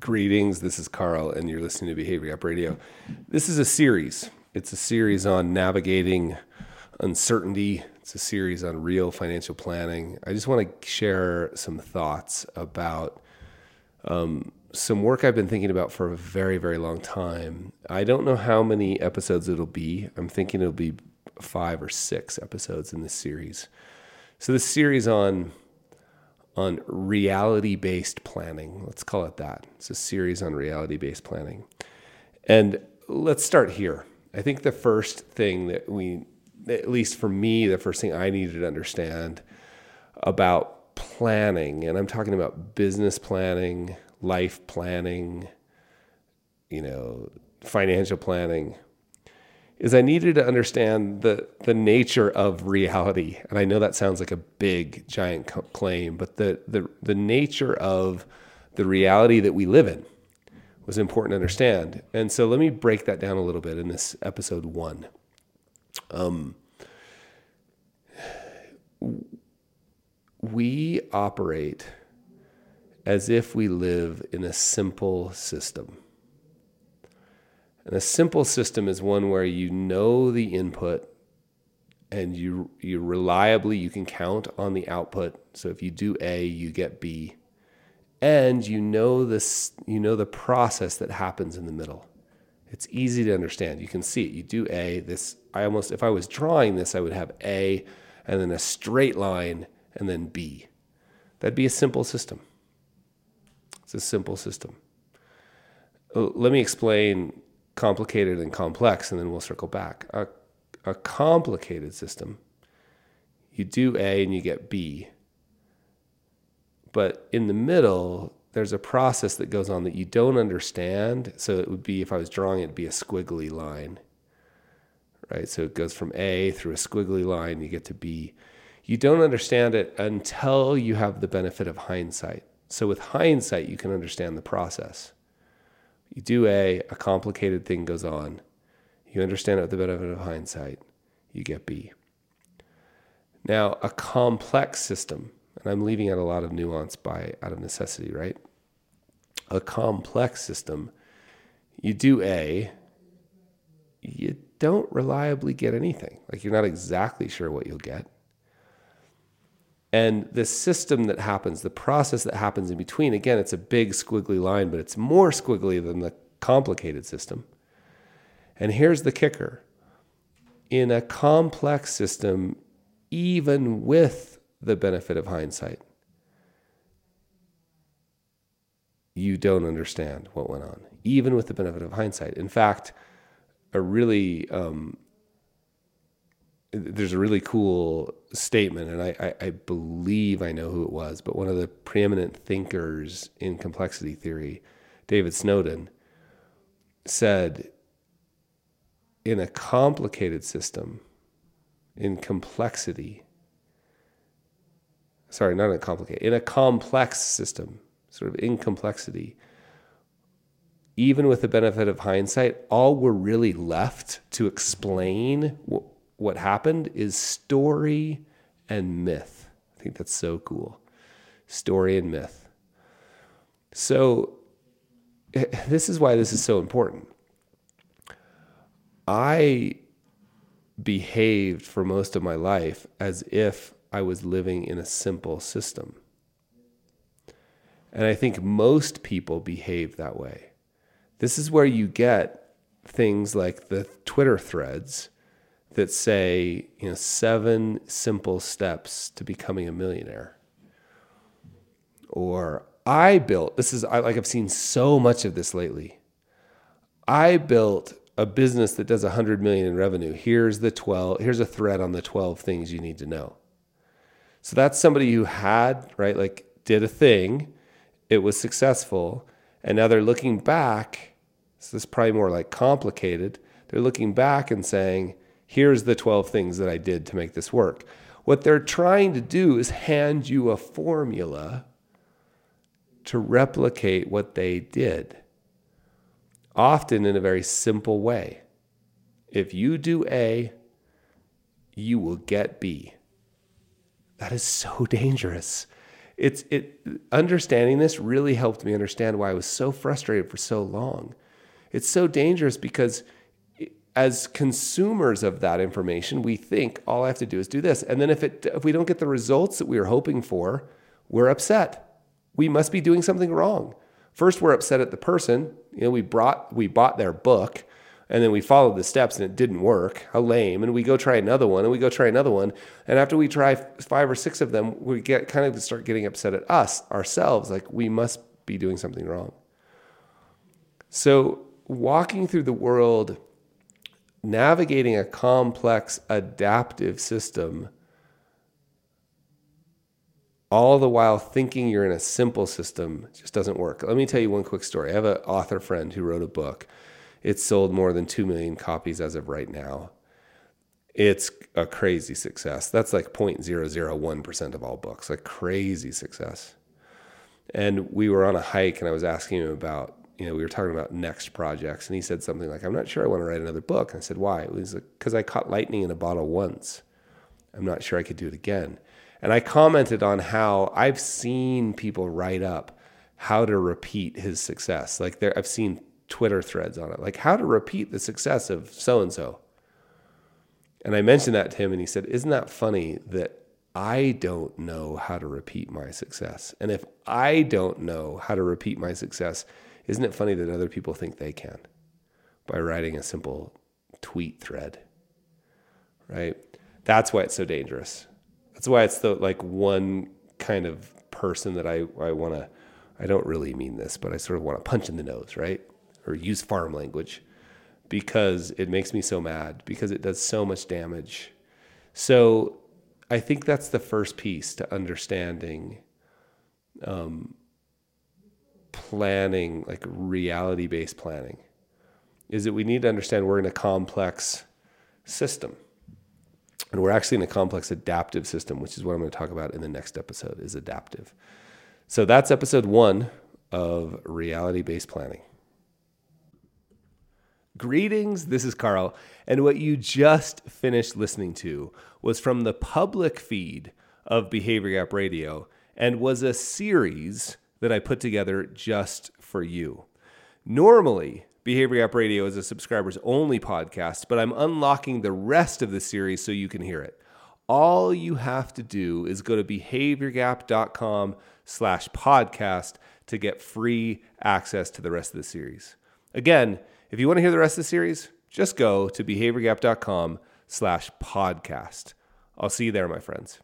Greetings. This is Carl, and you're listening to Behavior Gap Radio. This is a series. It's a series on navigating uncertainty. It's a series on real financial planning. I just want to share some thoughts about um, some work I've been thinking about for a very, very long time. I don't know how many episodes it'll be. I'm thinking it'll be five or six episodes in this series. So, this series on on reality based planning. Let's call it that. It's a series on reality based planning. And let's start here. I think the first thing that we, at least for me, the first thing I needed to understand about planning, and I'm talking about business planning, life planning, you know, financial planning, is I needed to understand the the nature of reality. And I know that sounds like a big giant claim, but the the the nature of the reality that we live in was important to understand. And so let me break that down a little bit in this episode 1. Um we operate as if we live in a simple system. And a simple system is one where you know the input and you you reliably you can count on the output. So if you do A, you get B. And you know this you know the process that happens in the middle. It's easy to understand. You can see it. You do A, this I almost if I was drawing this, I would have A and then a straight line and then B. That'd be a simple system. It's a simple system. Let me explain complicated and complex, and then we'll circle back. A, a complicated system, you do A and you get B. But in the middle, there's a process that goes on that you don't understand. So it would be, if I was drawing it, it'd be a squiggly line, right? So it goes from A through a squiggly line, you get to B. You don't understand it until you have the benefit of hindsight. So with hindsight, you can understand the process. You do A, a complicated thing goes on. You understand it with the benefit of hindsight. You get B. Now, a complex system, and I'm leaving out a lot of nuance by out of necessity, right? A complex system, you do A, you don't reliably get anything. Like you're not exactly sure what you'll get. And the system that happens, the process that happens in between, again, it's a big squiggly line, but it's more squiggly than the complicated system. And here's the kicker in a complex system, even with the benefit of hindsight, you don't understand what went on, even with the benefit of hindsight. In fact, a really um, there's a really cool statement, and I, I, I, believe I know who it was, but one of the preeminent thinkers in complexity theory, David Snowden, said in a complicated system, in complexity, sorry, not in a complicated, in a complex system, sort of in complexity, even with the benefit of hindsight, all we're really left to explain what happened is story and myth. I think that's so cool. Story and myth. So, this is why this is so important. I behaved for most of my life as if I was living in a simple system. And I think most people behave that way. This is where you get things like the Twitter threads that say, you know, seven simple steps to becoming a millionaire. Or I built, this is I, like I've seen so much of this lately. I built a business that does 100 million in revenue. Here's the 12, here's a thread on the 12 things you need to know. So that's somebody who had, right, like did a thing, it was successful, and now they're looking back. So this is probably more like complicated. They're looking back and saying, here's the 12 things that I did to make this work. What they're trying to do is hand you a formula to replicate what they did, often in a very simple way. If you do A, you will get B. That is so dangerous. it's it understanding this really helped me understand why I was so frustrated for so long. It's so dangerous because as consumers of that information, we think all I have to do is do this. And then if it if we don't get the results that we are hoping for, we're upset. We must be doing something wrong. First, we're upset at the person. You know, we brought we bought their book and then we followed the steps and it didn't work. How lame. And we go try another one and we go try another one. And after we try five or six of them, we get kind of start getting upset at us, ourselves, like we must be doing something wrong. So, walking through the world, navigating a complex adaptive system, all the while thinking you're in a simple system just doesn't work. Let me tell you one quick story. I have an author friend who wrote a book it's sold more than 2 million copies as of right now. It's a crazy success. That's like 0.001% of all books, like crazy success. And we were on a hike and I was asking him about, you know, we were talking about next projects. And he said something like, I'm not sure I want to write another book. And I said, why? It was because I caught lightning in a bottle once. I'm not sure I could do it again. And I commented on how I've seen people write up how to repeat his success. Like there, I've seen Twitter threads on it, like how to repeat the success of so and so. And I mentioned that to him, and he said, Isn't that funny that I don't know how to repeat my success? And if I don't know how to repeat my success, isn't it funny that other people think they can by writing a simple tweet thread? Right? That's why it's so dangerous. That's why it's the like one kind of person that I, I want to, I don't really mean this, but I sort of want to punch in the nose, right? or use farm language because it makes me so mad because it does so much damage. So I think that's the first piece to understanding um, planning, like reality based planning, is that we need to understand we're in a complex system. And we're actually in a complex adaptive system, which is what I'm going to talk about in the next episode, is adaptive. So that's episode one of reality based planning. Greetings, this is Carl, and what you just finished listening to was from the public feed of Behavior Gap Radio and was a series that I put together just for you. Normally, Behavior Gap Radio is a subscribers only podcast, but I'm unlocking the rest of the series so you can hear it. All you have to do is go to behaviorgap.com slash podcast to get free access to the rest of the series. Again, if you want to hear the rest of the series, just go to behaviorgap.com slash podcast. I'll see you there, my friends.